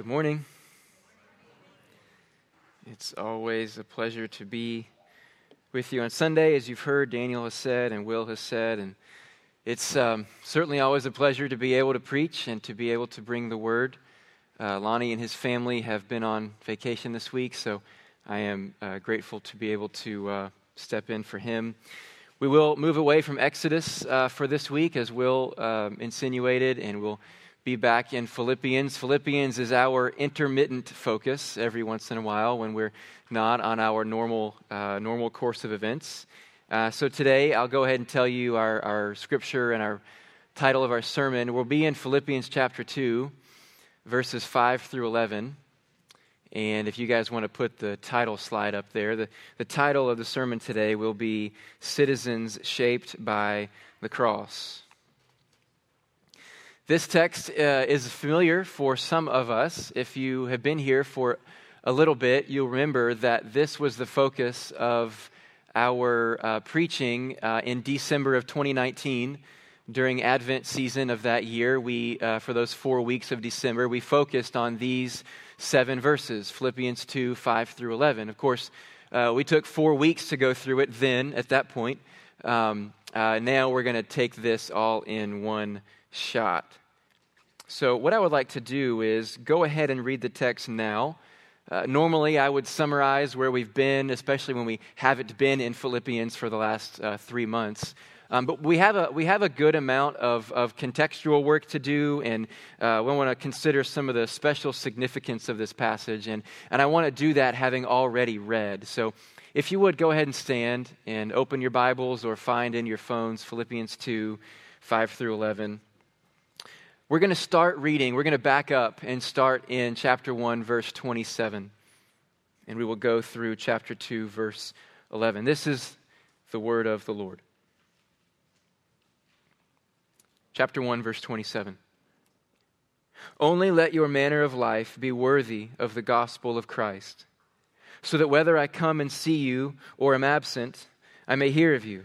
Good morning. It's always a pleasure to be with you on Sunday, as you've heard, Daniel has said and Will has said. And it's um, certainly always a pleasure to be able to preach and to be able to bring the word. Uh, Lonnie and his family have been on vacation this week, so I am uh, grateful to be able to uh, step in for him. We will move away from Exodus uh, for this week, as Will um, insinuated, and we'll be back in Philippians. Philippians is our intermittent focus every once in a while when we're not on our normal, uh, normal course of events. Uh, so today I'll go ahead and tell you our, our scripture and our title of our sermon. We'll be in Philippians chapter 2, verses 5 through 11. And if you guys want to put the title slide up there, the, the title of the sermon today will be Citizens Shaped by the Cross. This text uh, is familiar for some of us. If you have been here for a little bit, you'll remember that this was the focus of our uh, preaching uh, in December of 2019 during Advent season of that year. We, uh, for those four weeks of December, we focused on these seven verses Philippians 2 5 through 11. Of course, uh, we took four weeks to go through it then at that point. Um, uh, now we're going to take this all in one shot. So, what I would like to do is go ahead and read the text now. Uh, normally, I would summarize where we've been, especially when we haven't been in Philippians for the last uh, three months. Um, but we have, a, we have a good amount of, of contextual work to do, and uh, we want to consider some of the special significance of this passage. And, and I want to do that having already read. So, if you would go ahead and stand and open your Bibles or find in your phones Philippians 2 5 through 11. We're going to start reading. We're going to back up and start in chapter 1, verse 27. And we will go through chapter 2, verse 11. This is the word of the Lord. Chapter 1, verse 27. Only let your manner of life be worthy of the gospel of Christ, so that whether I come and see you or am absent, I may hear of you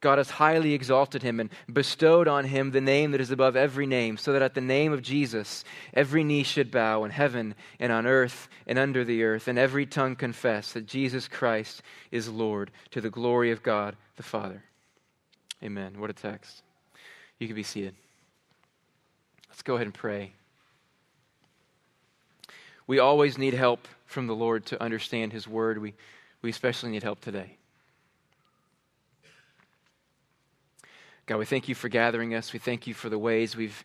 God has highly exalted him and bestowed on him the name that is above every name, so that at the name of Jesus every knee should bow in heaven and on earth and under the earth, and every tongue confess that Jesus Christ is Lord to the glory of God the Father. Amen. What a text. You can be seated. Let's go ahead and pray. We always need help from the Lord to understand his word. We, we especially need help today. God, we thank you for gathering us. We thank you for the ways we've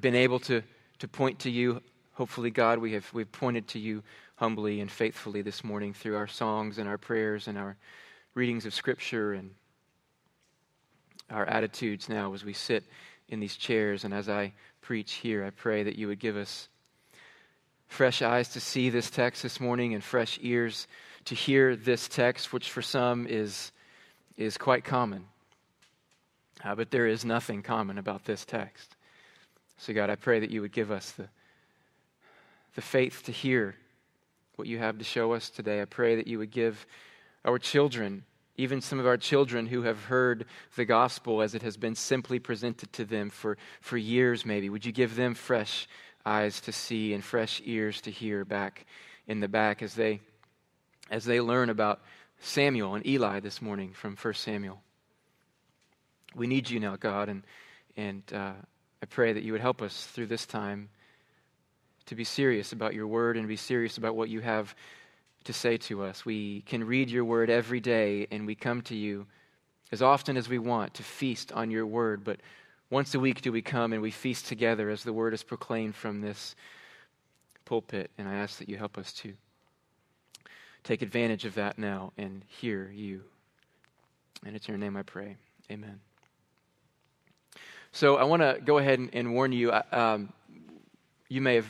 been able to, to point to you. Hopefully, God, we have we've pointed to you humbly and faithfully this morning through our songs and our prayers and our readings of Scripture and our attitudes now as we sit in these chairs and as I preach here. I pray that you would give us fresh eyes to see this text this morning and fresh ears to hear this text, which for some is, is quite common. Uh, but there is nothing common about this text. So, God, I pray that you would give us the, the faith to hear what you have to show us today. I pray that you would give our children, even some of our children who have heard the gospel as it has been simply presented to them for, for years, maybe, would you give them fresh eyes to see and fresh ears to hear back in the back as they, as they learn about Samuel and Eli this morning from 1 Samuel? We need you now, God, and, and uh, I pray that you would help us through this time to be serious about your word and be serious about what you have to say to us. We can read your word every day, and we come to you as often as we want to feast on your word. But once a week do we come and we feast together as the word is proclaimed from this pulpit. And I ask that you help us to take advantage of that now and hear you. And it's your name I pray. Amen. So I want to go ahead and, and warn you. Um, you may have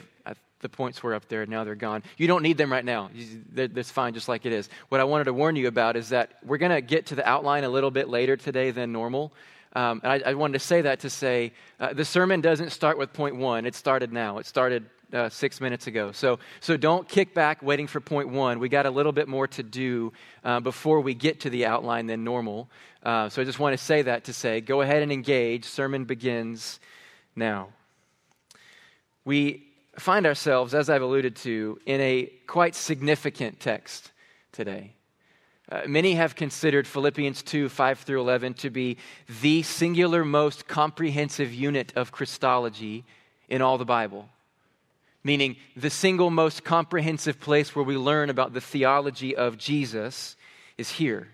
the points were up there, now they're gone. You don't need them right now. That's fine, just like it is. What I wanted to warn you about is that we're going to get to the outline a little bit later today than normal. Um, and I, I, wanted to say that to say uh, the sermon doesn't start with point one. It started now. It started uh, six minutes ago. So, so don't kick back waiting for point one. We got a little bit more to do uh, before we get to the outline than normal. Uh, so I just want to say that to say go ahead and engage. Sermon begins now. We find ourselves, as I've alluded to, in a quite significant text today. Uh, many have considered Philippians 2 5 through 11 to be the singular most comprehensive unit of Christology in all the Bible, meaning the single most comprehensive place where we learn about the theology of Jesus is here.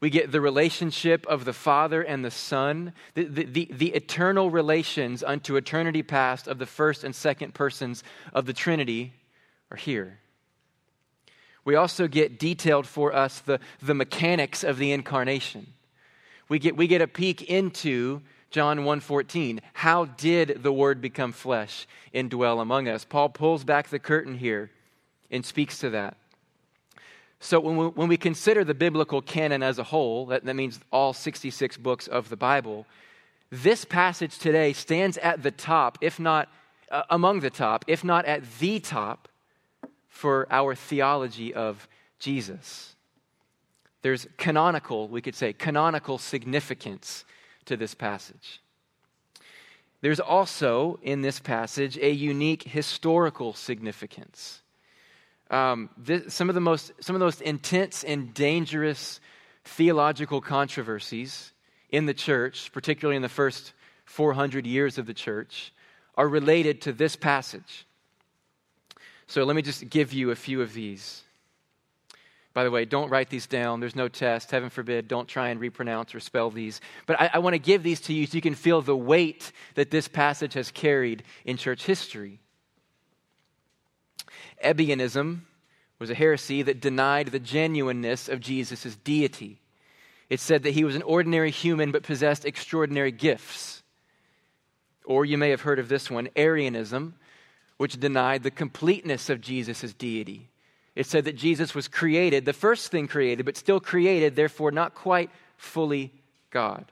We get the relationship of the Father and the Son, the, the, the, the, eternal relations unto eternity past of the first and second persons of the Trinity are here. We also get detailed for us the, the mechanics of the incarnation. We get, we get a peek into John 1:14. How did the word become flesh and dwell among us? Paul pulls back the curtain here and speaks to that. So, when we, when we consider the biblical canon as a whole, that, that means all 66 books of the Bible, this passage today stands at the top, if not uh, among the top, if not at the top, for our theology of Jesus. There's canonical, we could say, canonical significance to this passage. There's also in this passage a unique historical significance um, this, some, of the most, some of the most intense and dangerous theological controversies in the church, particularly in the first 400 years of the church, are related to this passage. So let me just give you a few of these. By the way, don't write these down. There's no test. Heaven forbid, don't try and repronounce or spell these. But I, I want to give these to you so you can feel the weight that this passage has carried in church history. Ebionism was a heresy that denied the genuineness of Jesus' deity. It said that he was an ordinary human but possessed extraordinary gifts. Or you may have heard of this one, Arianism, which denied the completeness of Jesus' deity. It said that Jesus was created, the first thing created, but still created, therefore not quite fully God.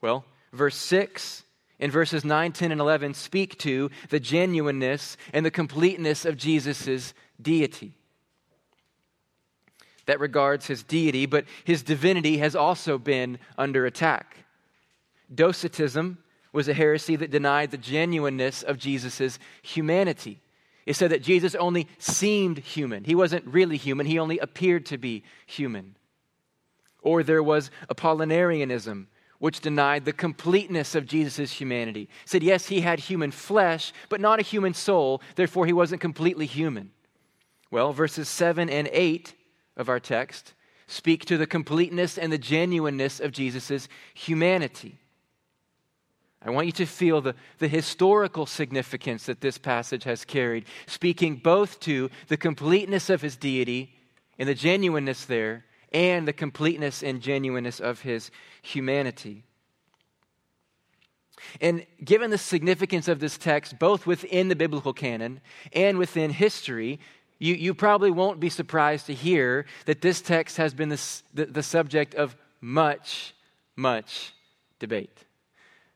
Well, verse 6 and verses 9, 10, and 11 speak to the genuineness and the completeness of Jesus' deity. That regards his deity, but his divinity has also been under attack. Docetism was a heresy that denied the genuineness of Jesus' humanity. It said that Jesus only seemed human. He wasn't really human, he only appeared to be human. Or there was Apollinarianism, which denied the completeness of Jesus' humanity. Said, yes, he had human flesh, but not a human soul, therefore he wasn't completely human. Well, verses 7 and 8 of our text speak to the completeness and the genuineness of Jesus' humanity. I want you to feel the, the historical significance that this passage has carried, speaking both to the completeness of his deity and the genuineness there, and the completeness and genuineness of his humanity. And given the significance of this text, both within the biblical canon and within history, you, you probably won't be surprised to hear that this text has been the, the, the subject of much, much debate.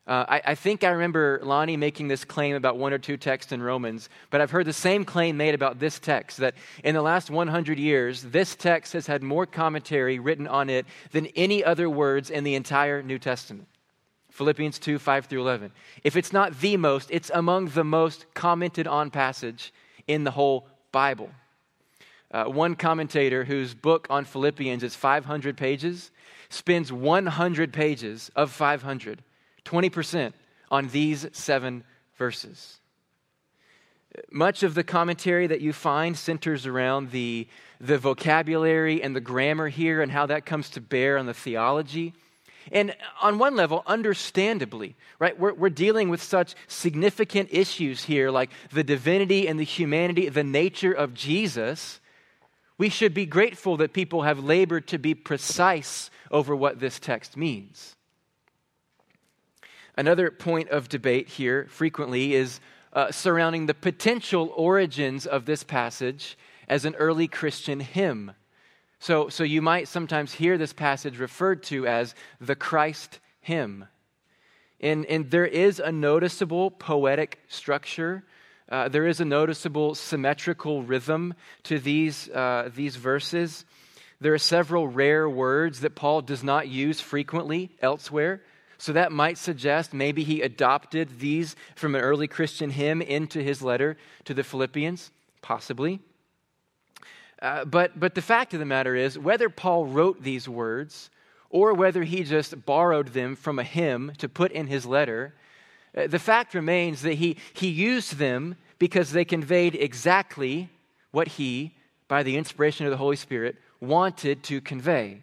Uh, I, I, think I remember Lonnie making this claim about one or two texts in Romans, but I've heard the same claim made about this text that in the last 100 years, this text has had more commentary written on it than any other words in the entire New Testament. Philippians 2 5 through 11. If it's not the most, it's among the most commented on passage in the whole Bible. Uh, one commentator whose book on Philippians is 500 pages spends 100 pages of 500 20% on these seven verses. Much of the commentary that you find centers around the, the vocabulary and the grammar here and how that comes to bear on the theology. And on one level, understandably, right, we're, we're dealing with such significant issues here like the divinity and the humanity, the nature of Jesus. We should be grateful that people have labored to be precise over what this text means. Another point of debate here frequently is uh, surrounding the potential origins of this passage as an early Christian hymn. So, so you might sometimes hear this passage referred to as the Christ hymn. And, and there is a noticeable poetic structure. Uh, there is a noticeable symmetrical rhythm to these, uh, these verses. There are several rare words that Paul does not use frequently elsewhere. So that might suggest maybe he adopted these from an early Christian hymn into his letter to the Philippians, possibly. Uh, but, but the fact of the matter is, whether Paul wrote these words or whether he just borrowed them from a hymn to put in his letter, uh, the fact remains that he, he used them because they conveyed exactly what he, by the inspiration of the Holy Spirit, wanted to convey.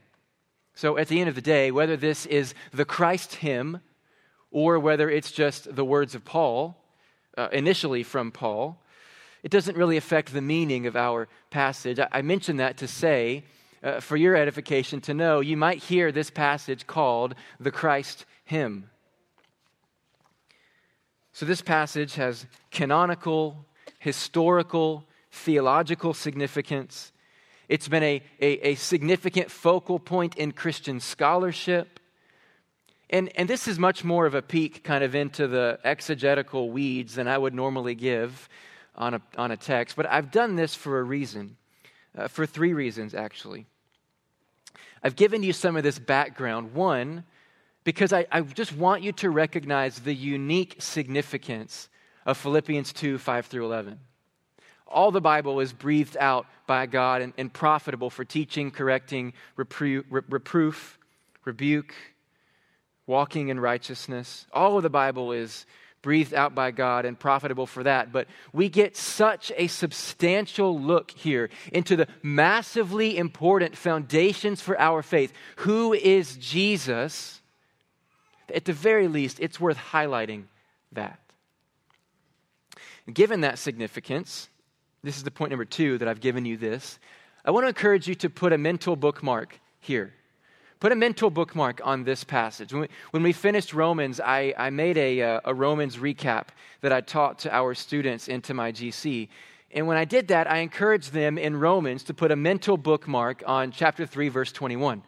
So at the end of the day, whether this is the Christ hymn or whether it's just the words of Paul, uh, initially from Paul, it doesn't really affect the meaning of our passage. I, I mention that to say, uh, for your edification, to know you might hear this passage called the Christ hymn. So this passage has canonical, historical, theological significance. It's been a, a, a significant focal point in Christian scholarship. And, and this is much more of a peek kind of into the exegetical weeds than I would normally give on a, on a text. But I've done this for a reason, uh, for three reasons, actually. I've given you some of this background. One, because I, I just want you to recognize the unique significance of Philippians 2 5 through 11 all the Bible is breathed out by God and, and profitable for teaching, correcting, repro- reproof, rebuke, walking in righteousness. All of the Bible is breathed out by God and profitable for that. But we get such a substantial look here into the massively important foundations for our faith. Who is Jesus? At the very least, it's worth highlighting that. Given that significance, this is the point number two that I've given you this. I want to encourage you to put a mental bookmark here. Put a mental bookmark on this passage. When we, when we finished Romans, I, I made a, uh, a Romans recap that I taught to our students into my GC. And when I did that, I encouraged them in Romans to put a mental bookmark on chapter 3, verse 21.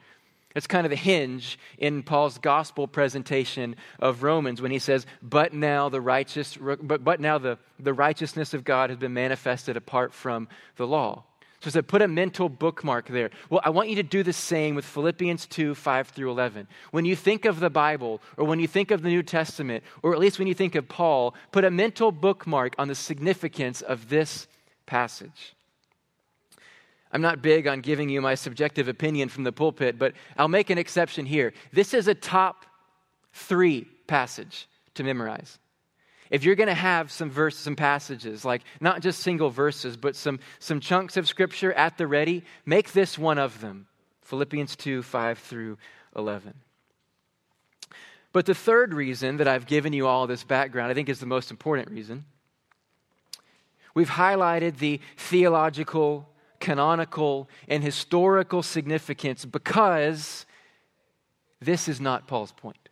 It's kind of the hinge in Paul's gospel presentation of Romans when he says, "But now the righteous, but, but now the, the righteousness of God has been manifested apart from the law." So said, put a mental bookmark there. Well, I want you to do the same with Philippians 2, 5 through 11. When you think of the Bible, or when you think of the New Testament, or at least when you think of Paul, put a mental bookmark on the significance of this passage. I'm not big on giving you my subjective opinion from the pulpit, but I'll make an exception here. This is a top three passage to memorize. If you're going to have some verses, some passages, like not just single verses, but some, some chunks of scripture at the ready, make this one of them Philippians 2 5 through 11. But the third reason that I've given you all this background, I think is the most important reason. We've highlighted the theological canonical and historical significance because this is not Paul's point.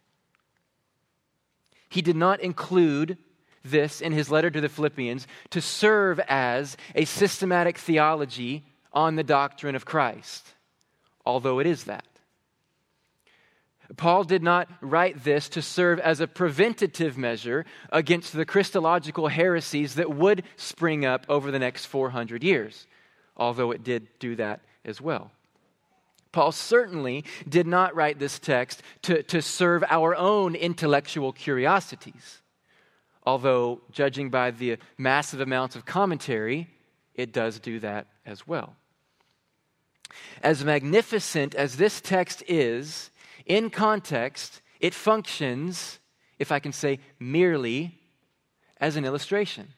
He did not include this in his letter to the Philippians to serve as a systematic theology on the doctrine of Christ, although it is that. Paul did not write this to serve as a preventative measure against the Christological heresies that would spring up over the next 400 years, although it did do that as well. Paul certainly did not write this text to, to serve our own intellectual curiosities, although, judging by the massive amounts of commentary, it does do that as well. As magnificent as this text is, in context, it functions, if I can say, merely as an illustration.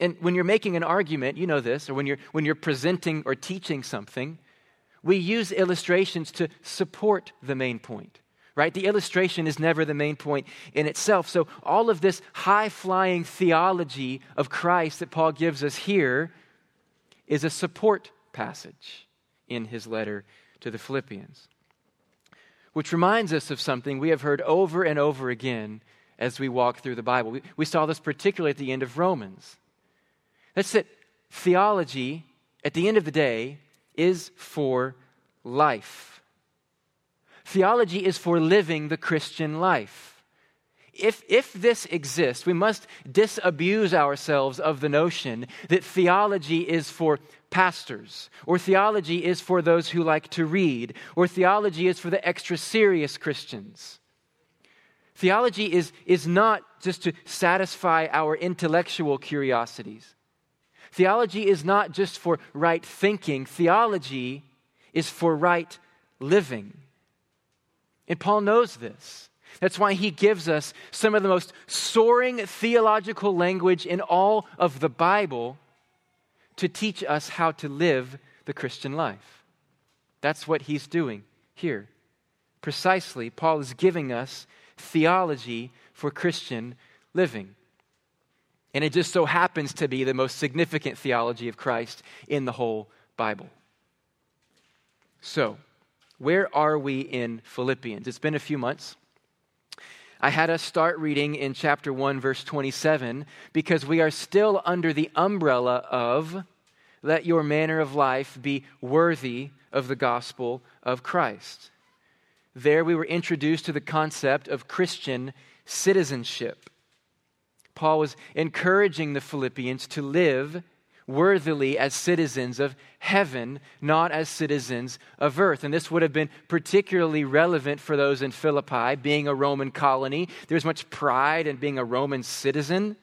And when you're making an argument, you know this, or when you're, when you're presenting or teaching something, we use illustrations to support the main point, right? The illustration is never the main point in itself. So, all of this high flying theology of Christ that Paul gives us here is a support passage in his letter to the Philippians which reminds us of something we have heard over and over again as we walk through the Bible. We, we saw this particularly at the end of Romans. That's that theology, at the end of the day, is for life. Theology is for living the Christian life. If, if this exists, we must disabuse ourselves of the notion that theology is for pastors, or theology is for those who like to read, or theology is for the extra serious Christians. Theology is, is not just to satisfy our intellectual curiosities. Theology is not just for right thinking, theology is for right living. And Paul knows this. That's why he gives us some of the most soaring theological language in all of the Bible to teach us how to live the Christian life. That's what he's doing here. Precisely, Paul is giving us theology for Christian living. And it just so happens to be the most significant theology of Christ in the whole Bible. So, where are we in Philippians? It's been a few months. I had us start reading in chapter 1, verse 27, because we are still under the umbrella of let your manner of life be worthy of the gospel of Christ. There we were introduced to the concept of Christian citizenship. Paul was encouraging the Philippians to live worthily as citizens of heaven, not as citizens of earth. And this would have been particularly relevant for those in Philippi, being a Roman colony. There's much pride in being a Roman citizen.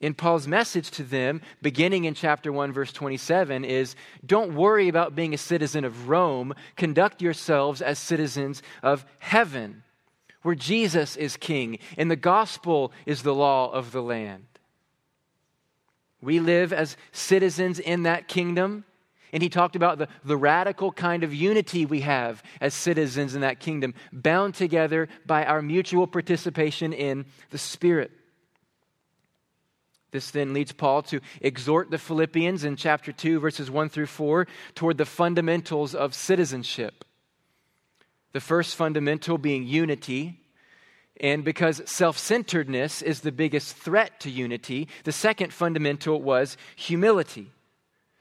In Paul's message to them, beginning in chapter 1, verse 27, is don't worry about being a citizen of Rome. Conduct yourselves as citizens of heaven, where Jesus is king and the gospel is the law of the land. We live as citizens in that kingdom. And he talked about the, the radical kind of unity we have as citizens in that kingdom, bound together by our mutual participation in the Spirit. This then leads Paul to exhort the Philippians in chapter 2, verses 1 through 4, toward the fundamentals of citizenship. The first fundamental being unity, and because self centeredness is the biggest threat to unity, the second fundamental was humility.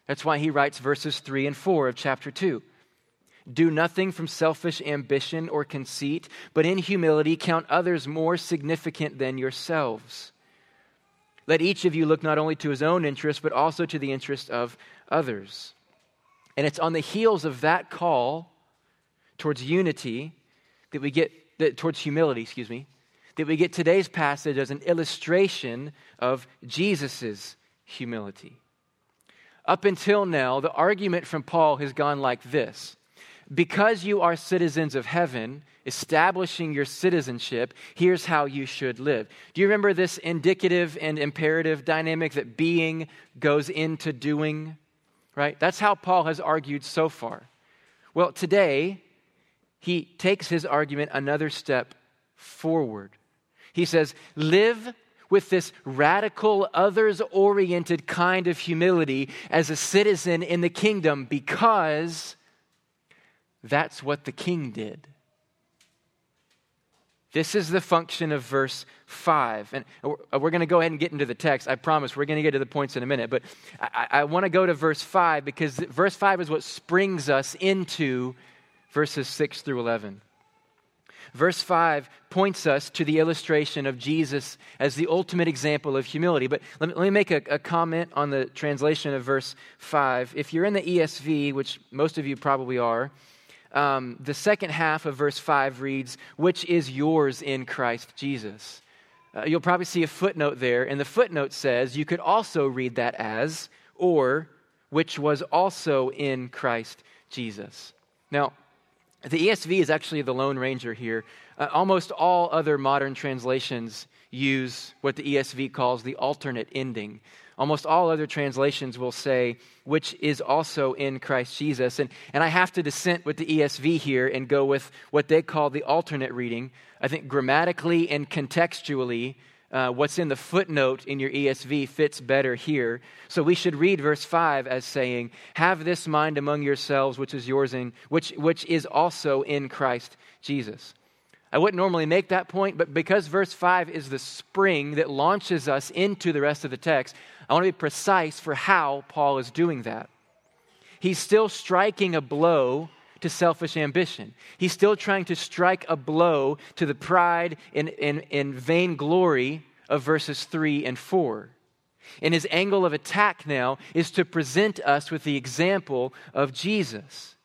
That's why he writes verses 3 and 4 of chapter 2. Do nothing from selfish ambition or conceit, but in humility count others more significant than yourselves. Let each of you look not only to his own interest, but also to the interest of others. And it's on the heels of that call towards unity that we get that, towards humility, excuse me, that we get today's passage as an illustration of Jesus' humility. Up until now, the argument from Paul has gone like this Because you are citizens of heaven, establishing your citizenship, here's how you should live. Do you remember this indicative and imperative dynamic that being goes into doing? Right? That's how Paul has argued so far. Well, today, he takes his argument another step forward. He says, Live with this radical, others oriented kind of humility as a citizen in the kingdom because that's what the king did. This is the function of verse 5. And we're uh, going to go ahead and get into the text. I promise we're going to get to the points in a minute. But I, I want to go to verse 5 because verse 5 is what springs us into verses 6 through 11. verse 5 points us to the illustration of Jesus as the ultimate example of humility. But let me, let me make a, a comment on the translation of verse 5. If you're in the ESV, which most of you probably are, um, the second half of verse 5 reads, Which is yours in Christ Jesus. Uh, you'll probably see a footnote there, and the footnote says you could also read that as, or, which was also in Christ Jesus. Now, the ESV is actually the Lone Ranger here. Uh, almost all other modern translations use what the ESV calls the alternate ending. Almost all other translations will say, which is also in Christ Jesus. And, and I have to dissent with the ESV here and go with what they call the alternate reading. I think grammatically and contextually, uh, what's in the footnote in your ESV fits better here. So we should read verse 5 as saying, Have this mind among yourselves, which is yours in, which, which is also in Christ Jesus. I wouldn't normally make that point, but because verse 5 is the spring that launches us into the rest of the text, I want to be precise for how Paul is doing that. He's still striking a blow to selfish ambition. He's still trying to strike a blow to the pride and, and, and vain glory of verses 3 and 4. And his angle of attack now is to present us with the example of Jesus.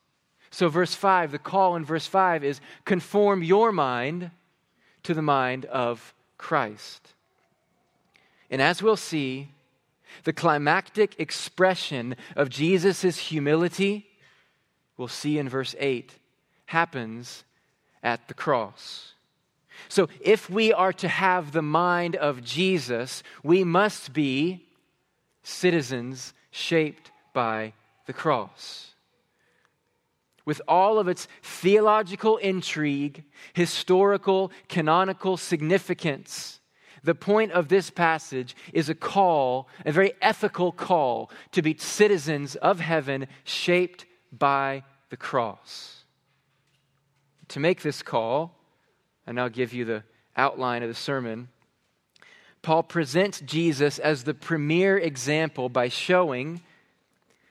So, verse 5, the call in verse 5 is conform your mind to the mind of Christ. And as we'll see, the climactic expression of Jesus' humility, we'll see in verse 8, happens at the cross. So, if we are to have the mind of Jesus, we must be citizens shaped by the cross with all of its theological intrigue, historical, canonical significance, the point of this passage is a call, a very ethical call, to be citizens of heaven shaped by the cross. To make this call, and I'll give you the outline of the sermon. Paul presents Jesus as the premier example by showing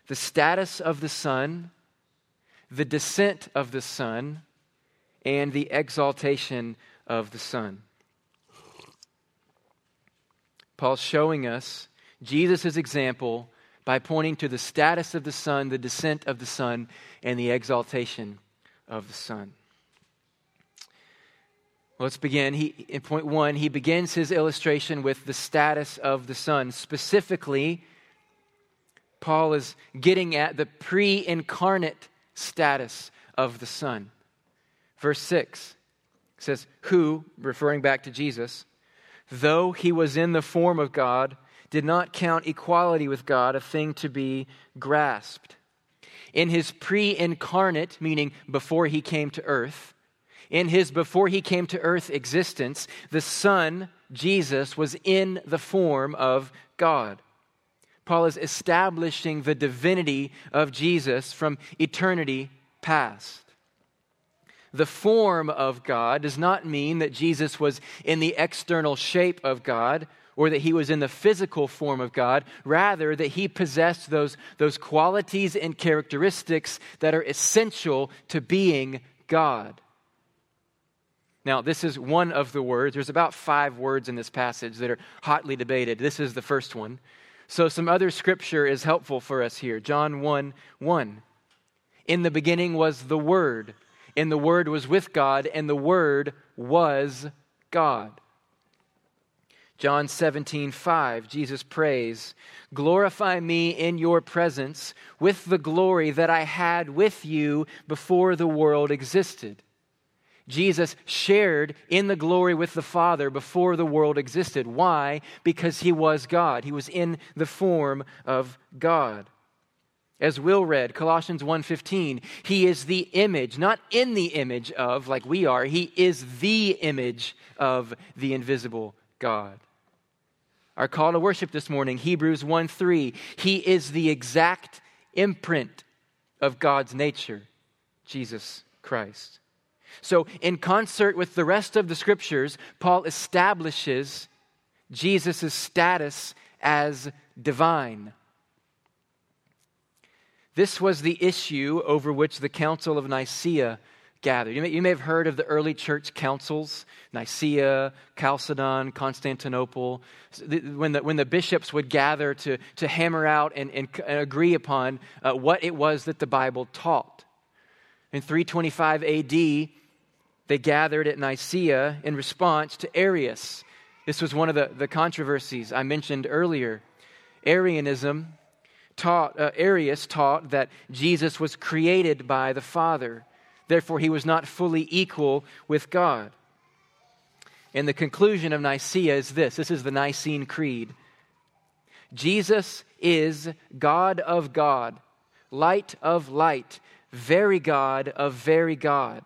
the status of the Son the descent of the Son and the exaltation of the Son. Paul's showing us Jesus' example by pointing to the status of the Son, the descent of the Son, and the exaltation of the Son. Let's begin. He, in point one, he begins his illustration with the status of the Son. Specifically, Paul is getting at the pre incarnate status of the Son. Verse 6 says, Who, referring back to Jesus, though he was in the form of God, did not count equality with God a thing to be grasped. In his pre incarnate, meaning before he came to earth, in his before he came to earth existence, the Son, Jesus, was in the form of God. Paul is establishing the divinity of Jesus from eternity past. The form of God does not mean that Jesus was in the external shape of God or that he was in the physical form of God. Rather, that he possessed those, those qualities and characteristics that are essential to being God. Now, this is one of the words. There's about five words in this passage that are hotly debated. This is the first one. So, some other scripture is helpful for us here. John 1 1. In the beginning was the Word, and the Word was with God, and the Word was God. John 17, 5, Jesus prays, Glorify me in your presence with the glory that I had with you before the world existed. Jesus shared in the glory with the Father before the world existed. Why? Because he was God. He was in the form of God. As Will read, Colossians 1:15, he is the image, not in the image of like we are. He is the image of the invisible God. Our call to worship this morning, Hebrews 1 3. he is the exact imprint of God's nature, Jesus Christ. So, in concert with the rest of the scriptures, Paul establishes Jesus' status as divine. This was the issue over which the Council of Nicaea gathered. You may, you may have heard of the early church councils Nicaea, Chalcedon, Constantinople. When the, when the bishops would gather to, to hammer out and, and, and agree upon uh, what it was that the Bible taught. In 325 AD, they gathered at Nicaea in response to Arius. This was one of the, the controversies I mentioned earlier. Arianism taught, uh, Arius taught that Jesus was created by the Father. Therefore, he was not fully equal with God. And the conclusion of Nicaea is this this is the Nicene Creed Jesus is God of God, light of light, very God of very God,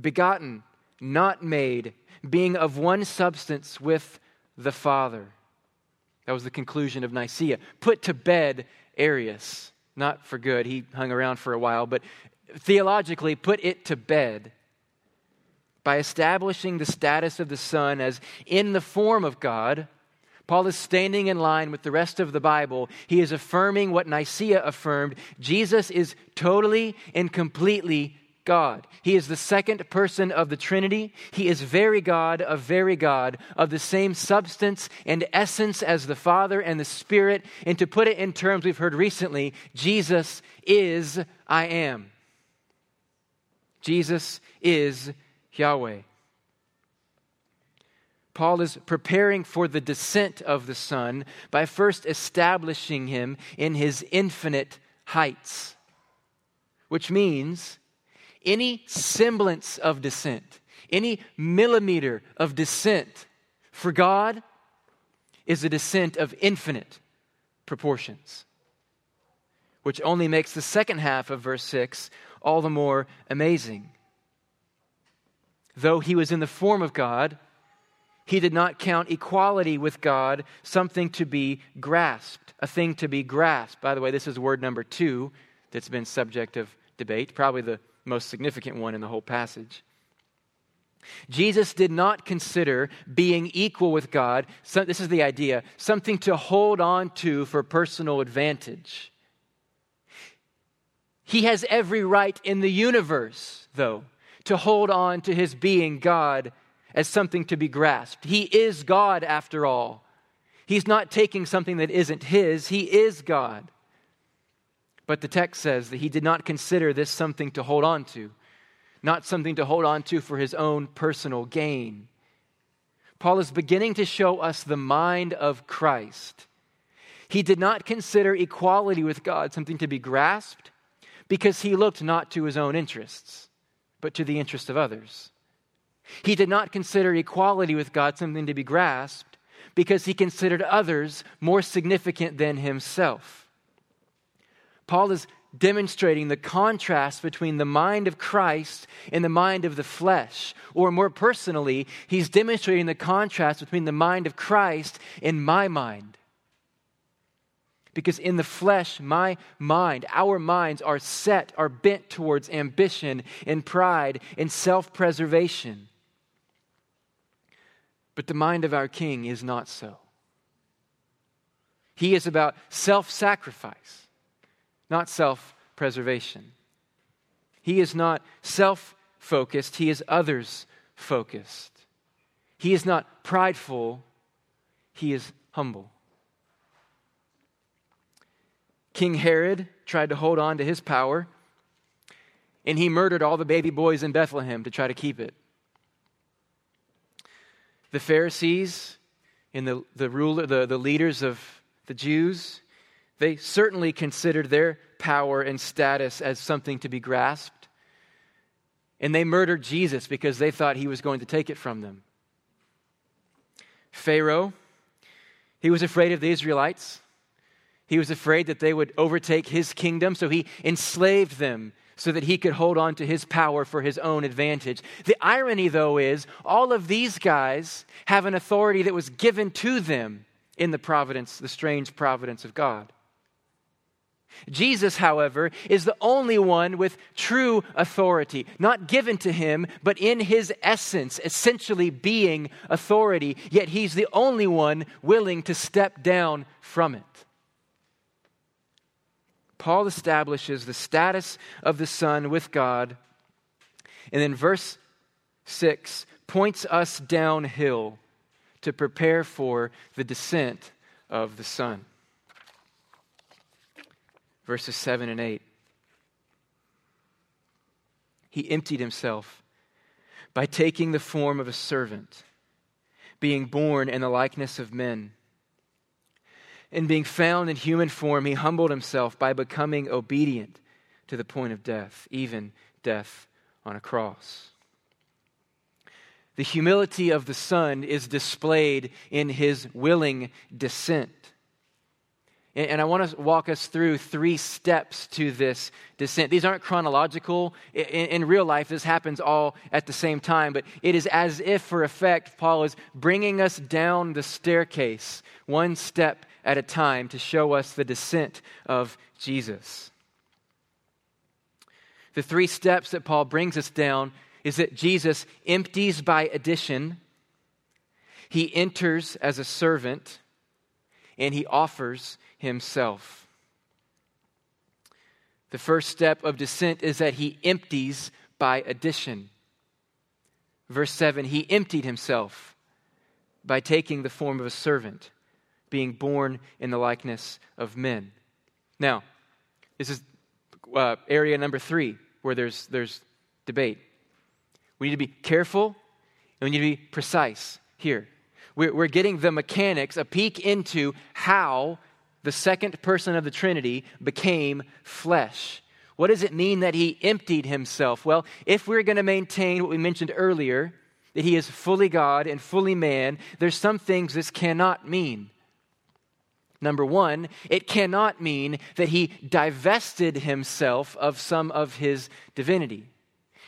begotten, not made, being of one substance with the Father. That was the conclusion of Nicaea. Put to bed Arius. Not for good, he hung around for a while, but theologically put it to bed by establishing the status of the Son as in the form of God. Paul is standing in line with the rest of the Bible. He is affirming what Nicaea affirmed Jesus is totally and completely God. He is the second person of the Trinity. He is very God of very God, of the same substance and essence as the Father and the Spirit. And to put it in terms we've heard recently, Jesus is I am. Jesus is Yahweh. Paul is preparing for the descent of the Son by first establishing him in his infinite heights, which means any semblance of descent, any millimeter of descent for God is a descent of infinite proportions, which only makes the second half of verse 6 all the more amazing. Though he was in the form of God, he did not count equality with God something to be grasped, a thing to be grasped. By the way, this is word number two that's been subject of debate, probably the most significant one in the whole passage. Jesus did not consider being equal with God, so this is the idea, something to hold on to for personal advantage. He has every right in the universe, though, to hold on to his being God as something to be grasped. He is God, after all. He's not taking something that isn't his, he is God. But the text says that he did not consider this something to hold on to, not something to hold on to for his own personal gain. Paul is beginning to show us the mind of Christ. He did not consider equality with God something to be grasped because he looked not to his own interests, but to the interest of others. He did not consider equality with God something to be grasped because he considered others more significant than himself. Paul is demonstrating the contrast between the mind of Christ and the mind of the flesh. Or more personally, he's demonstrating the contrast between the mind of Christ and my mind. Because in the flesh, my mind, our minds are set, are bent towards ambition and pride and self preservation. But the mind of our King is not so. He is about self sacrifice, not self preservation. He is not self focused, he is others focused. He is not prideful, he is humble. King Herod tried to hold on to his power, and he murdered all the baby boys in Bethlehem to try to keep it. The Pharisees and the, the, ruler, the, the leaders of the Jews, they certainly considered their power and status as something to be grasped. And they murdered Jesus because they thought he was going to take it from them. Pharaoh, he was afraid of the Israelites. He was afraid that they would overtake his kingdom, so he enslaved them so that he could hold on to his power for his own advantage. The irony, though, is all of these guys have an authority that was given to them in the providence, the strange providence of God. Jesus, however, is the only one with true authority, not given to him, but in his essence, essentially being authority, yet he's the only one willing to step down from it. Paul establishes the status of the Son with God And then verse 6 points us downhill to prepare for the descent of the Son. Verses 7 and 8. He emptied himself by taking the form of a servant, being born in the likeness of men. And being found in human form, he humbled himself by becoming obedient to the point of death, even death on a cross. The humility of the Son is displayed in his willing descent. And I want to walk us through three steps to this descent. These aren't chronological. In, real life, this happens all at the same time, but it is as if, for effect, Paul is bringing us down the staircase, one step at a time, to show us the descent of Jesus. The three steps that Paul brings us down is that Jesus empties by addition, he enters as a servant, and he offers himself. The first step of descent is that he empties by addition. Verse 7 He emptied himself by taking the form of a servant, being born in the likeness of men. Now, this is uh, area number three where there's, there's debate. We need to be careful and we need to be precise here. We're, we're getting the mechanics, a peek into how the second person of the Trinity became flesh. What does it mean that he emptied himself? Well, if we're going to maintain what we mentioned earlier, that he is fully God and fully man, there's some things this cannot mean. Number one, it cannot mean that he divested himself of some of his divinity.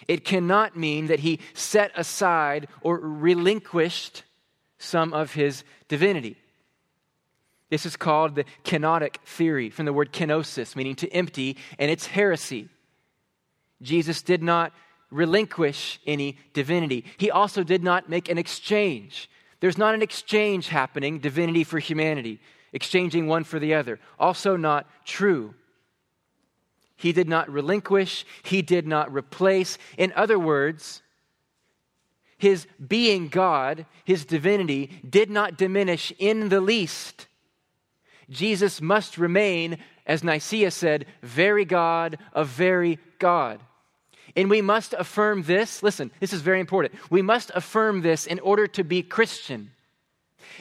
It cannot mean that he set aside or relinquished some of his divinity. This is called the kenotic theory from the word kenosis, meaning to empty, and it's heresy. Jesus did not relinquish any divinity. He also did not make an exchange. There's not an exchange happening, divinity for humanity exchanging one for the other. Also, not true. He did not relinquish, he did not replace. In other words, his being God, his divinity, did not diminish in the least. Jesus must remain, as Nicaea said, very God of very God. And we must affirm this. Listen, this is very important. We must affirm this in order to be Christian.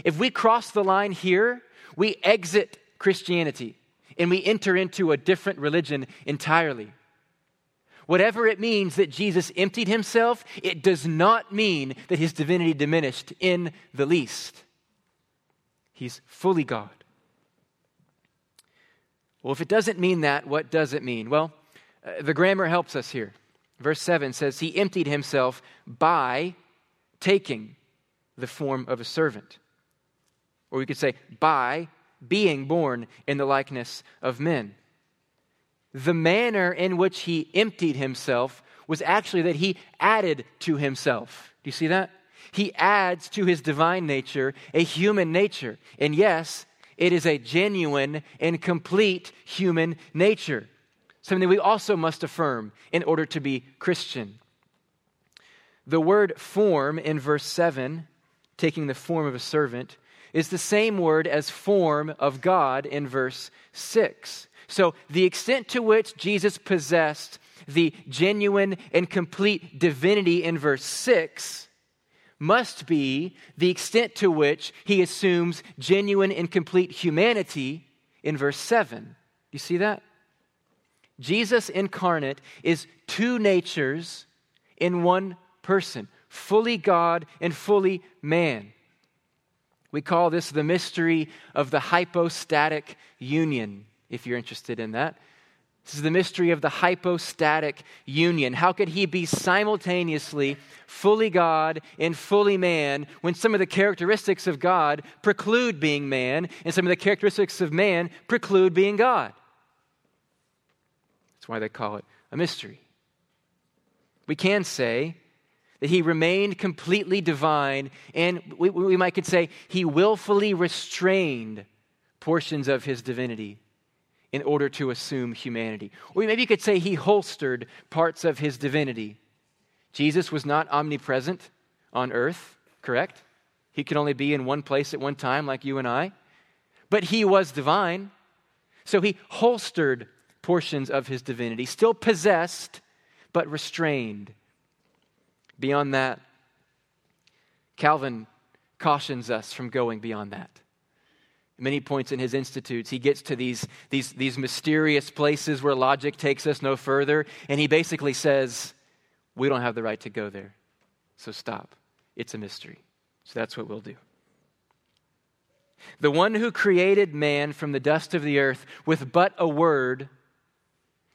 If we cross the line here, we exit Christianity and we enter into a different religion entirely. Whatever it means that Jesus emptied himself, it does not mean that his divinity diminished in the least. He's fully God. Well, if it doesn't mean that, what does it mean? Well, uh, the grammar helps us here. Verse 7 says, He emptied himself by taking the form of a servant. Or we could say, by being born in the likeness of men. The manner in which he emptied himself was actually that he added to himself. Do you see that? He adds to his divine nature a human nature. And yes, it is a genuine and complete human nature, something we also must affirm in order to be Christian. The word form in verse 7, taking the form of a servant, is the same word as form of God in verse 6. So, the extent to which Jesus possessed the genuine and complete divinity in verse 6 must be the extent to which he assumes genuine and complete humanity in verse 7. You see that? Jesus incarnate is two natures in one person, fully God and fully man. We call this the mystery of the hypostatic union, if you're interested in that. This is the mystery of the hypostatic union. How could he be simultaneously fully God and fully man when some of the characteristics of God preclude being man and some of the characteristics of man preclude being God? That's why they call it a mystery. We can say that he remained completely divine, and we, we might could say he willfully restrained portions of his divinity in order to assume humanity. Or maybe you could say he holstered parts of his divinity Jesus was not omnipresent on earth, correct? He could only be in one place at one time, like you and I. But he was divine. So he holstered portions of his divinity, still possessed, but restrained. Beyond that, Calvin cautions us from going beyond that. Many points in his institutes, he gets to these, these, these mysterious places where logic takes us no further, and he basically says, We don't have the right to go there. So stop. It's a mystery. So that's what we'll do. The one who created man from the dust of the earth with but a word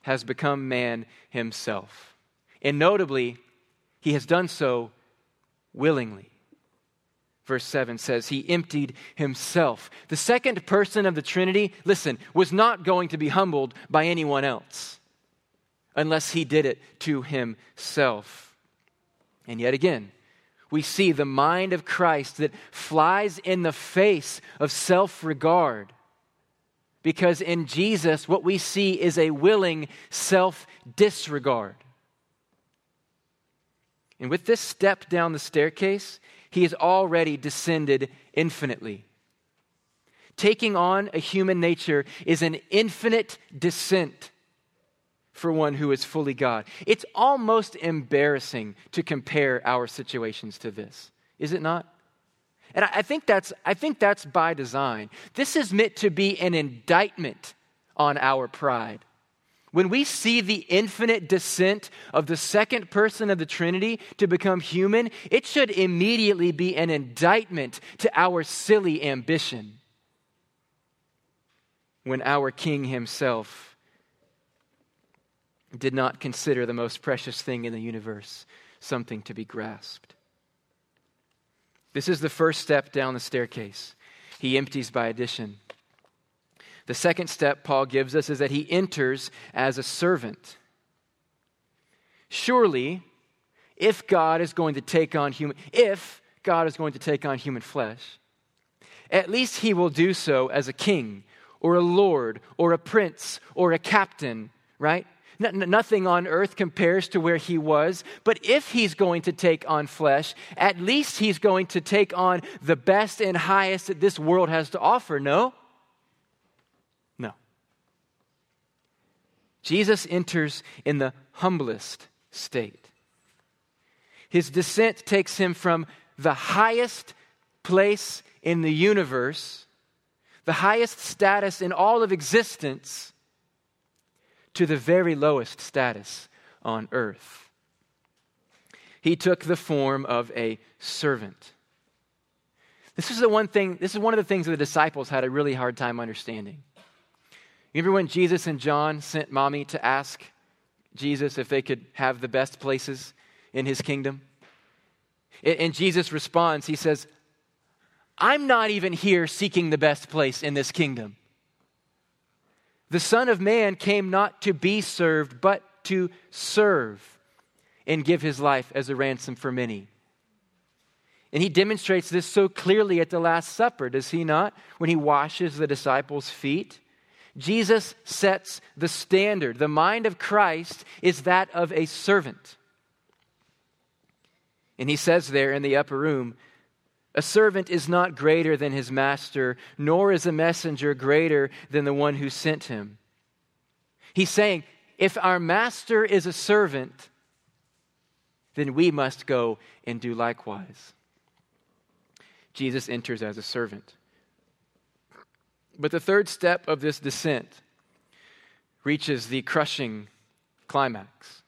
has become man himself. And notably, he has done so willingly. Verse 7 says, He emptied himself. The second person of the Trinity, listen, was not going to be humbled by anyone else unless he did it to himself. And yet again, we see the mind of Christ that flies in the face of self regard. Because in Jesus, what we see is a willing self disregard. And with this step down the staircase, he has already descended infinitely. Taking on a human nature is an infinite descent for one who is fully God. It's almost embarrassing to compare our situations to this, is it not? And I think that's, I think that's by design. This is meant to be an indictment on our pride. When we see the infinite descent of the second person of the Trinity to become human, it should immediately be an indictment to our silly ambition. When our King himself did not consider the most precious thing in the universe something to be grasped. This is the first step down the staircase. He empties by addition. The second step Paul gives us is that he enters as a servant. Surely, if God is going to take on human, if God is going to take on human flesh, at least he will do so as a king or a lord or a prince or a captain, right? nothing on earth compares to where he was. But if he's going to take on flesh, at least he's going to take on the best and highest that this world has to offer, no? Jesus enters in the humblest state. His descent takes him from the highest place in the universe, the highest status in all of existence, to the very lowest status on earth. He took the form of a servant. This is the one thing, this is one of the things that the disciples had a really hard time understanding. Remember when Jesus and John sent mommy to ask Jesus if they could have the best places in his kingdom? And Jesus responds, He says, I'm not even here seeking the best place in this kingdom. The Son of Man came not to be served, but to serve and give his life as a ransom for many. And he demonstrates this so clearly at the Last Supper, does he not? When he washes the disciples' feet Jesus sets the standard. The mind of Christ is that of a servant. And he says there in the upper room, a servant is not greater than his master, nor is a messenger greater than the one who sent him. He's saying, if our master is a servant, then we must go and do likewise. Jesus enters as a servant. But the third step of this descent reaches the crushing climax.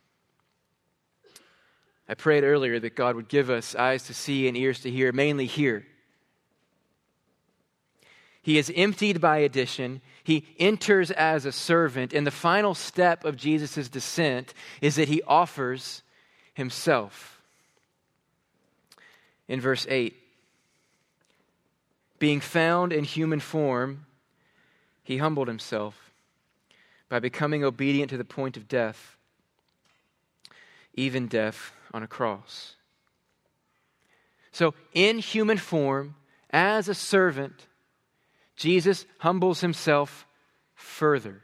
I prayed earlier that God would give us eyes to see and ears to hear, mainly hear. He is emptied by addition. He enters as a servant. And the final step of Jesus' descent is that he offers himself. In verse 8, being found in human form, he humbled himself by becoming obedient to the point of death, even death on a cross. So, in human form, as a servant, Jesus humbles himself further.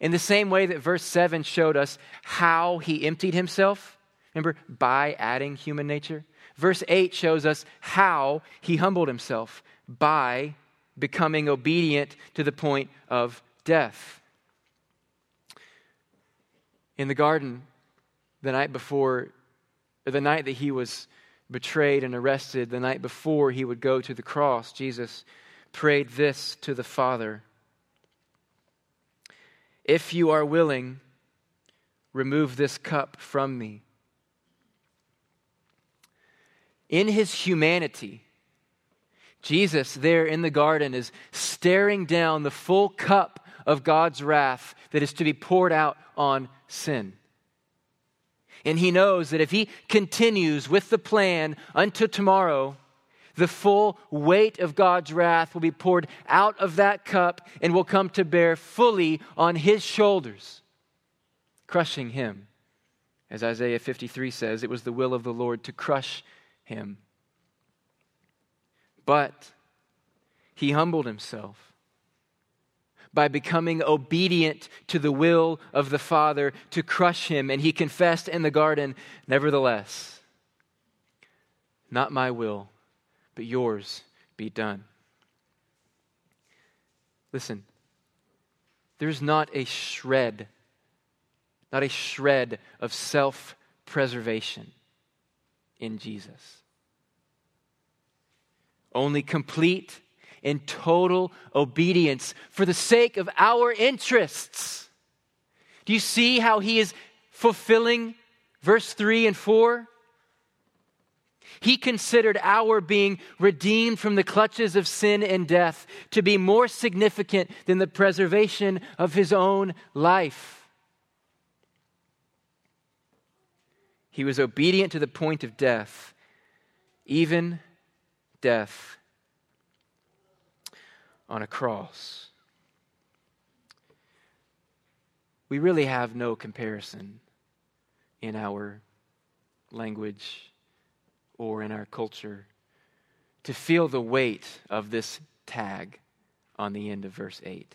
In the same way that verse 7 showed us how he emptied himself, Remember, by adding human nature? Verse 8 shows us how he humbled himself by becoming obedient to the point of death. In the garden, the night before, the night that he was betrayed and arrested, the night before he would go to the cross, Jesus prayed this to the Father If you are willing, remove this cup from me. In his humanity, Jesus, there in the garden, is staring down the full cup of God's wrath that is to be poured out on sin. And he knows that if he continues with the plan unto tomorrow, the full weight of God's wrath will be poured out of that cup and will come to bear fully on his shoulders, crushing him. As Isaiah 53 says, it was the will of the Lord to crush him. But he humbled himself by becoming obedient to the will of the Father to crush him. And he confessed in the garden, Nevertheless, not my will, but yours be done. Listen, there's not a shred, not a shred of self preservation in Jesus. Only complete in total obedience for the sake of our interests. Do you see how he is fulfilling verse 3 and 4? He considered our being redeemed from the clutches of sin and death to be more significant than the preservation of his own life. He was obedient to the point of death, even death on a cross. We really have no comparison in our language or in our culture to feel the weight of this tag on the end of verse 8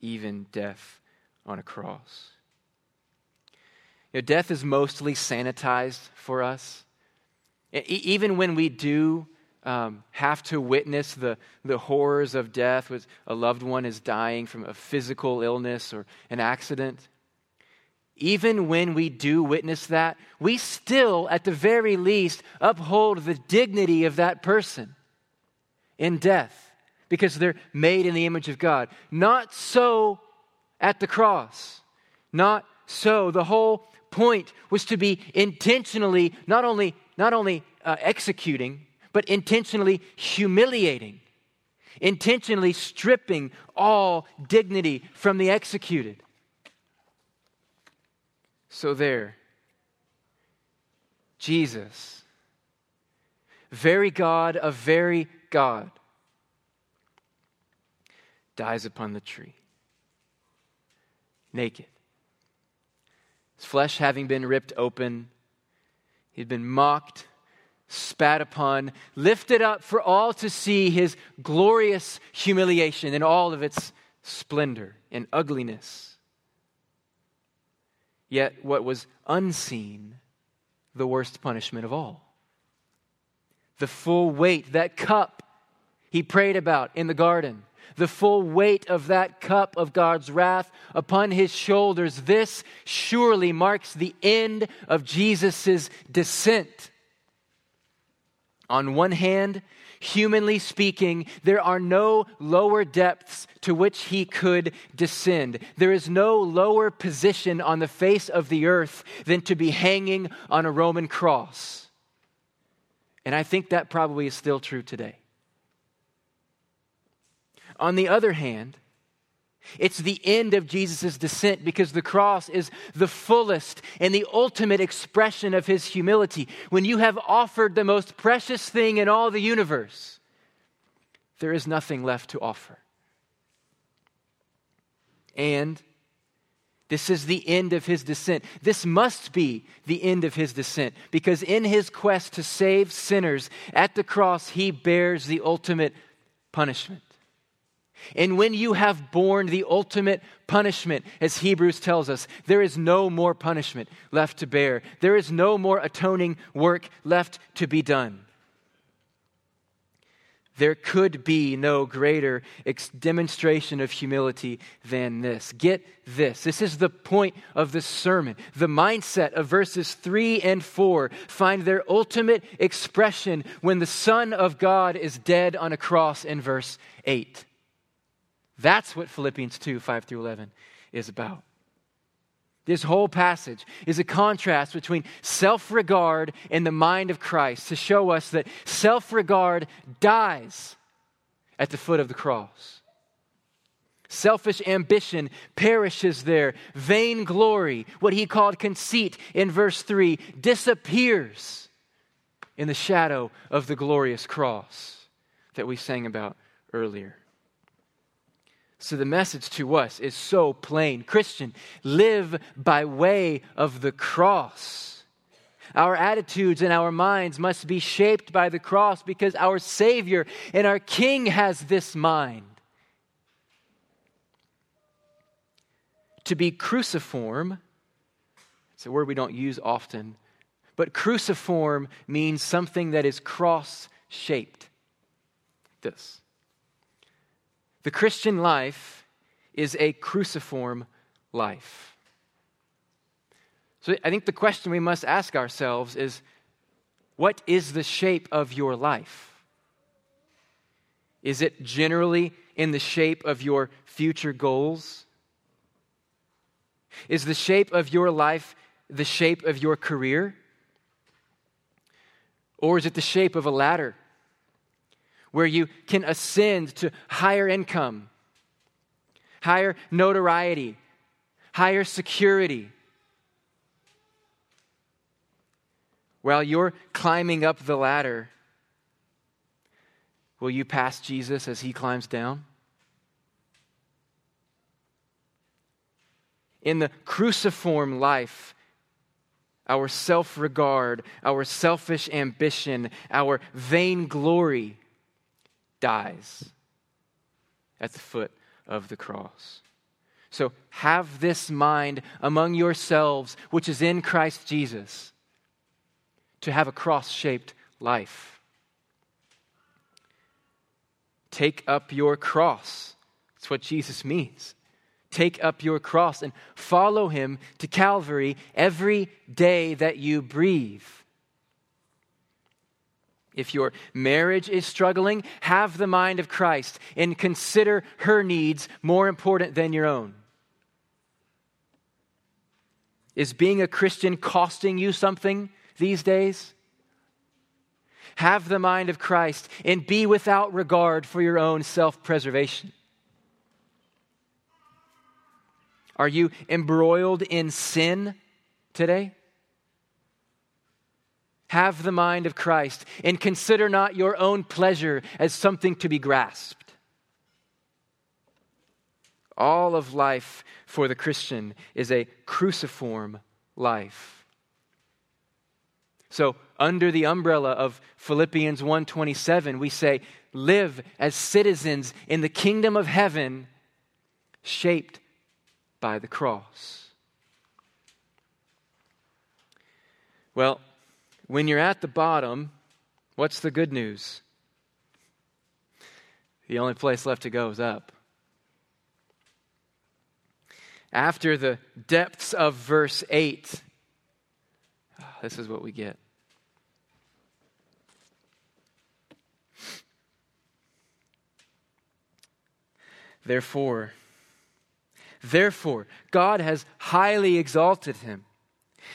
even death on a cross. You know, death is mostly sanitized for us. Even when we do um, have to witness the, the horrors of death with a loved one is dying from a physical illness or an accident, even when we do witness that, we still, at the very least, uphold the dignity of that person in death because they're made in the image of God. Not so at the cross. Not so. The whole point was to be intentionally not only, not only uh, executing, but intentionally humiliating, intentionally stripping all dignity from the executed. So, there, Jesus, very God of very God, dies upon the tree, naked. His flesh having been ripped open, he'd been mocked spat upon, lifted up for all to see his glorious humiliation in all of its splendor and ugliness. Yet, what was unseen, the worst punishment of all. The full weight, that cup he prayed about in the garden, the full weight of that cup of God's wrath upon his shoulders, this surely marks the end of Jesus' descent on one hand, humanly speaking, there are no lower depths to which he could descend. There is no lower position on the face of the earth than to be hanging on a Roman cross. And I think that probably is still true today. On the other hand, it's the end of Jesus' descent because the cross is the fullest and the ultimate expression of his humility. When you have offered the most precious thing in all the universe, there is nothing left to offer. And this is the end of his descent. This must be the end of his descent because in his quest to save sinners at the cross, he bears the ultimate punishment. And when you have borne the ultimate punishment, as Hebrews tells us, there is no more punishment left to bear. There is no more atoning work left to be done. There could be no greater ex- demonstration of humility than this. Get this. This is the point of the sermon. The mindset of verses 3 and 4 find their ultimate expression when the Son of God is dead on a cross in verse 8. That's what Philippians 2 5 through 11 is about. This whole passage is a contrast between self regard and the mind of Christ to show us that self regard dies at the foot of the cross. Selfish ambition perishes there. Vain glory, what he called conceit in verse 3, disappears in the shadow of the glorious cross that we sang about earlier. So the message to us is so plain Christian, live by way of the cross. Our attitudes and our minds must be shaped by the cross because our Savior and our King has this mind. To be cruciform, it's a word we don't use often, but cruciform means something that is cross shaped. This. The Christian life is a cruciform life. So I think the question we must ask ourselves is what is the shape of your life? Is it generally in the shape of your future goals? Is the shape of your life the shape of your career? Or is it the shape of a ladder where you can ascend to higher income, higher notoriety, higher security. While you're climbing up the ladder, will you pass Jesus as he climbs down? In the cruciform life, our self regard, our selfish ambition, our vainglory dies at the foot of the cross. So have this mind among yourselves, which is in Christ Jesus, to have a cross shaped life. Take up your cross. That's what Jesus means. Take up your cross and follow him to Calvary every day that you breathe. If your marriage is struggling, have the mind of Christ and consider her needs more important than your own. Is being a Christian costing you something these days? Have the mind of Christ and be without regard for your own self preservation. Are you embroiled in sin today? Have the mind of Christ and consider not your own pleasure as something to be grasped. All of life for the Christian is a cruciform life. So, under the umbrella of Philippians 1:27, we say, live as citizens in the kingdom of heaven shaped by the cross. Well, when you're at the bottom, what's the good news? The only place left to go is up. After the depths of verse 8, ah, this is what we get. Therefore, therefore, God has highly exalted him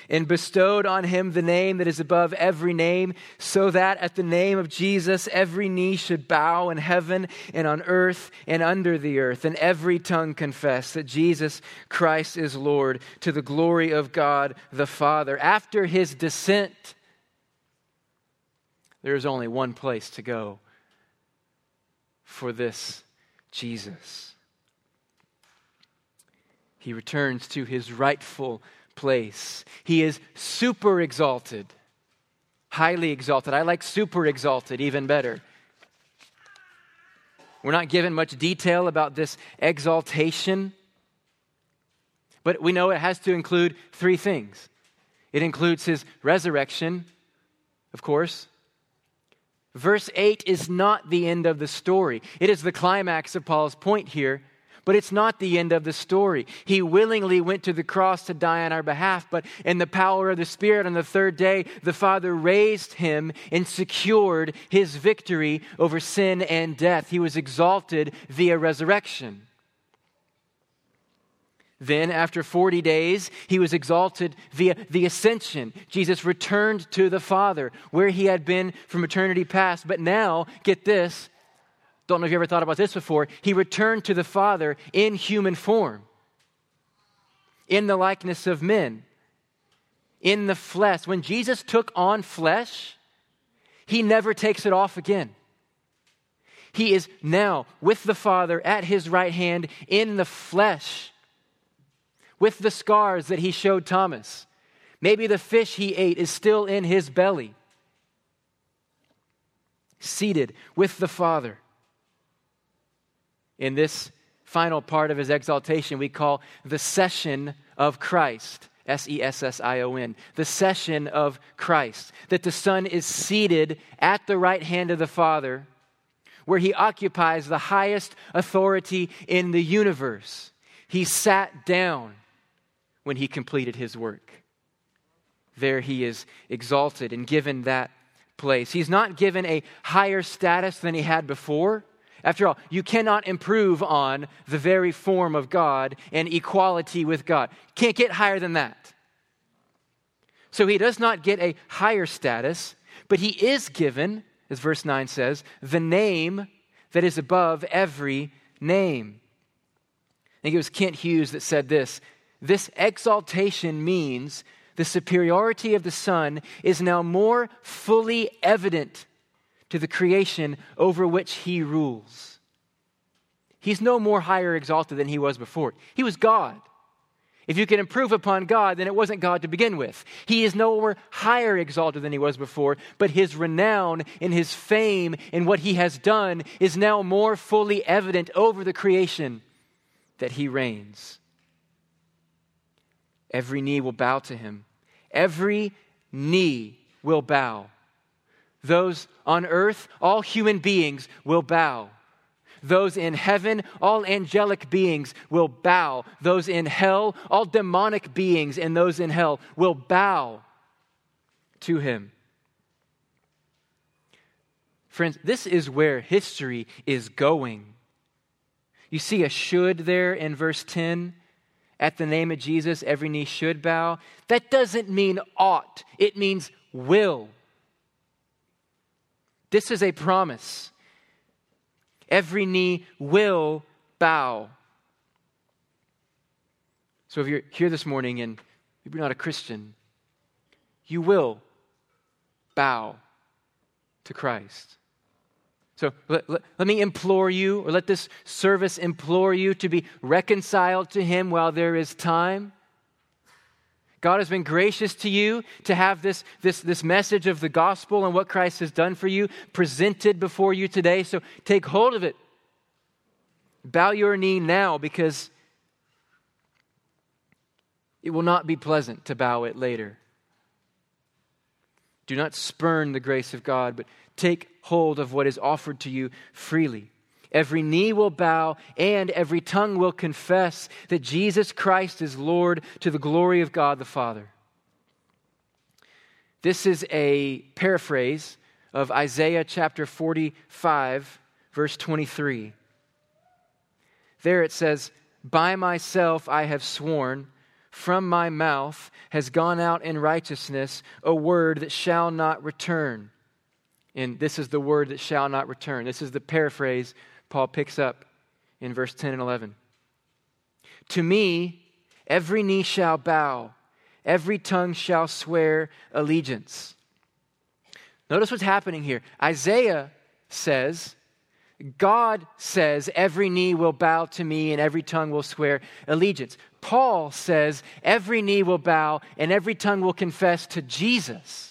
and bestowed on him the name that is above every name, so that at the name of Jesus every knee should bow in heaven and on earth and under the earth, and every tongue confess that Jesus Christ is Lord to the glory of God the Father. After his descent, there is only one place to go for this Jesus. He returns to his rightful place. He is super exalted, highly exalted. I like super exalted even better. We're not given much detail about this exaltation, but we know it has to include three things. It includes his resurrection, of course. Verse 8 is not the end of the story. It is the climax of Paul's point here, but it's not the end of the story. He willingly went to the cross to die on our behalf, but in the power of the Spirit on the third day, the Father raised him and secured his victory over sin and death. He was exalted via resurrection. Then, after 40 days, he was exalted via the ascension. Jesus returned to the Father, where he had been from eternity past. But now, get this, don't know if you ever thought about this before. He returned to the Father in human form, in the likeness of men, in the flesh. When Jesus took on flesh, he never takes it off again. He is now with the Father at his right hand in the flesh, with the scars that he showed Thomas. Maybe the fish he ate is still in his belly, seated with the Father in this final part of his exaltation we call the session of Christ. S E S S I O N, the session of Christ. That the Son is seated at the right hand of the Father, where he occupies the highest authority in the universe. He sat down when he completed his work. There he is exalted and given that place. He's not given a higher status than he had before. After all, you cannot improve on the very form of God and equality with God. Can't get higher than that. So he does not get a higher status, but he is given, as verse 9 says, the name that is above every name. I think it was Kent Hughes that said this this exaltation means the superiority of the Son is now more fully evident to the creation over which he rules. He's no more higher exalted than he was before. He was God. If you can improve upon God, then it wasn't God to begin with. He is no more higher exalted than he was before, but his renown and his fame and what he has done is now more fully evident over the creation that he reigns. Every knee will bow to him. Every knee will bow. Those on earth, all human beings will bow. Those in heaven, all angelic beings will bow. Those in hell, all demonic beings and those in hell will bow to him. Friends, this is where history is going. You see a should there in verse 10. At the name of Jesus, every knee should bow. That doesn't mean ought, it means will. This is a promise. Every knee will bow. So if you're here this morning and you're not a Christian, you will bow to Christ. So let, let, let, me implore you, or let this service implore you to be reconciled to Him while there is time. God has been gracious to you to have this, this, this message of the gospel and what Christ has done for you presented before you today. So take hold of it. Bow your knee now because it will not be pleasant to bow it later. Do not spurn the grace of God, but take hold of what is offered to you freely. Every knee will bow and every tongue will confess that Jesus Christ is Lord to the glory of God the Father. This is a paraphrase of Isaiah chapter 45, verse 23. There it says, By myself I have sworn, from my mouth has gone out in righteousness a word that shall not return. And this is the word that shall not return. This is the paraphrase Paul picks up in verse 10 and 11. To me, every knee shall bow, every tongue shall swear allegiance. Notice what's happening here. Isaiah says, God says, every knee will bow to me and every tongue will swear allegiance. Paul says, every knee will bow and every tongue will confess to Jesus.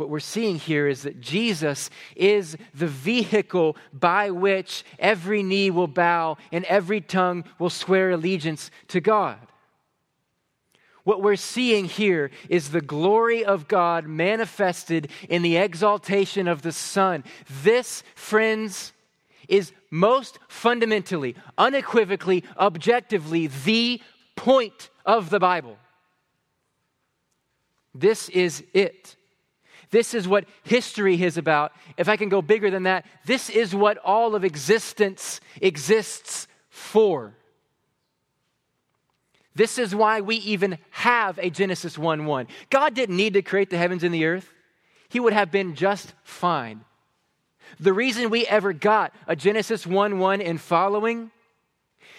What we're seeing here is that Jesus is the vehicle by which every knee will bow and every tongue will swear allegiance to God. What we're seeing here is the glory of God manifested in the exaltation of the Son. This, friends, is most fundamentally, unequivocally, objectively the point of the Bible. This is it. This is what history is about. If I can go bigger than that, this is what all of existence exists for. This is why we even have a Genesis 1 1. God didn't need to create the heavens and the earth, He would have been just fine. The reason we ever got a Genesis 1 1 and following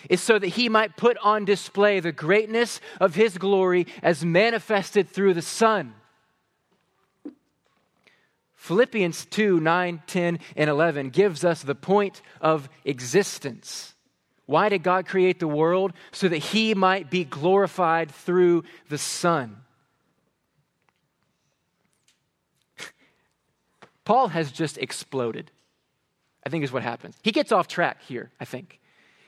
is so that He might put on display the greatness of His glory as manifested through the Son. Philippians 2 9, 10, and 11 gives us the point of existence. Why did God create the world? So that he might be glorified through the Son. Paul has just exploded, I think is what happens. He gets off track here, I think.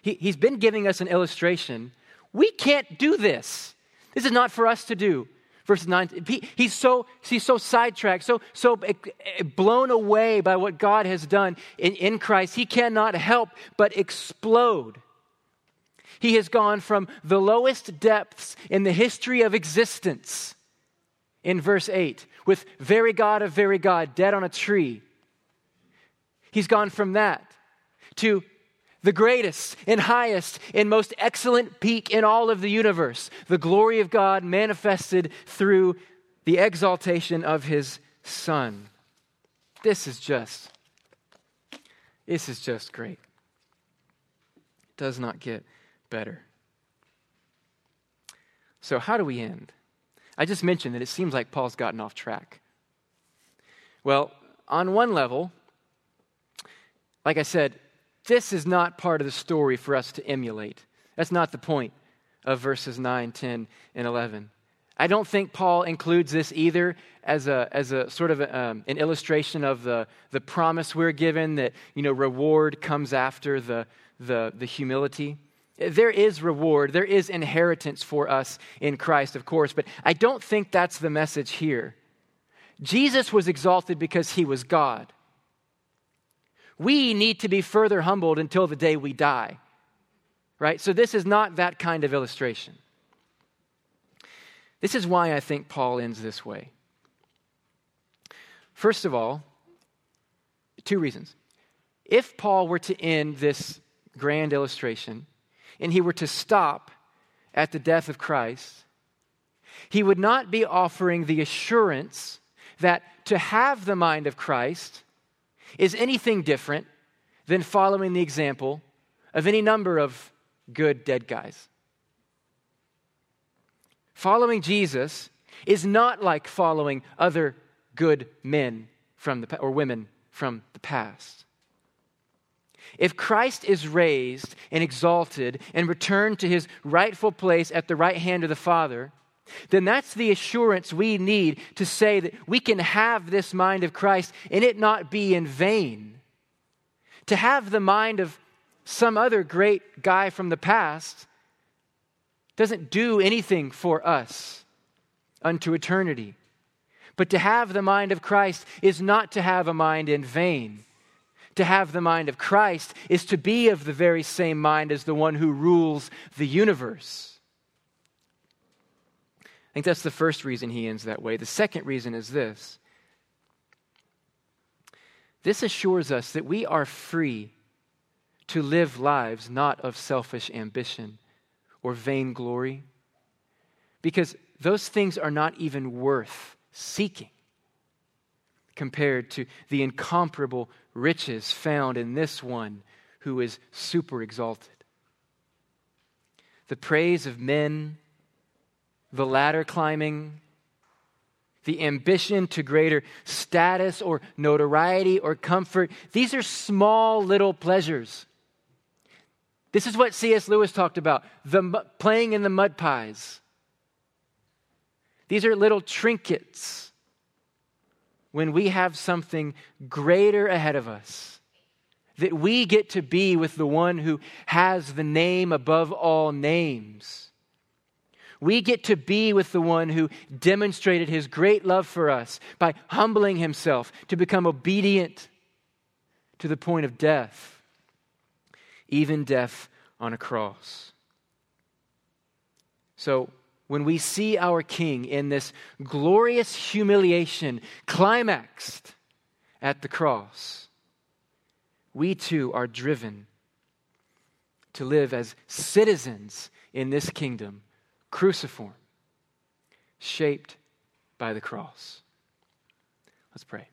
He, he's been giving us an illustration. We can't do this. This is not for us to do verses 9 he, he's so he's so sidetracked so so eh, eh, blown away by what god has done in, in christ. He cannot help but explode. He has gone from the lowest depths in the history of existence in verse 8 with very god of very god dead on a tree. He's gone from that to the greatest and highest and most excellent peak in all of the universe, the glory of God manifested through the exaltation of his Son. This is just, this is just great. It does not get better. So, how do we end? I just mentioned that it seems like Paul's gotten off track. Well, on one level, like I said, this is not part of the story for us to emulate. That's not the point of verses 9, 10, and 11. I don't think Paul includes this either as a, as a sort of a, um, an illustration of the, the promise we're given that, you know, reward comes after the, the, the humility. There is reward, there is inheritance for us in Christ, of course, but I don't think that's the message here. Jesus was exalted because he was God. We need to be further humbled until the day we die. Right? So, this is not that kind of illustration. This is why I think Paul ends this way. First of all, two reasons. If Paul were to end this grand illustration and he were to stop at the death of Christ, he would not be offering the assurance that to have the mind of Christ is anything different than following the example of any number of good dead guys. Following Jesus is not like following other good men from the or women from the past. If Christ is raised and exalted and returned to his rightful place at the right hand of the Father, then that's the assurance we need to say that we can have this mind of Christ and it not be in vain. To have the mind of some other great guy from the past doesn't do anything for us unto eternity. But to have the mind of Christ is not to have a mind in vain. To have the mind of Christ is to be of the very same mind as the one who rules the universe. I think that's the first reason he ends that way. The second reason is this this assures us that we are free to live lives not of selfish ambition or vainglory, because those things are not even worth seeking compared to the incomparable riches found in this one who is super exalted. The praise of men the ladder climbing, the ambition to greater status or notoriety or comfort. These are small little pleasures. This is what C.S. Lewis talked about the playing in the mud pies. These are little trinkets. when we have something greater ahead of us, that we get to be with the one who has the name above all names. We get to be with the one who demonstrated his great love for us by humbling himself to become obedient to the point of death, even death on a cross. So, when we see our King in this glorious humiliation climaxed at the cross, we too are driven to live as citizens in this kingdom, cruciform, shaped by the cross. Let's pray.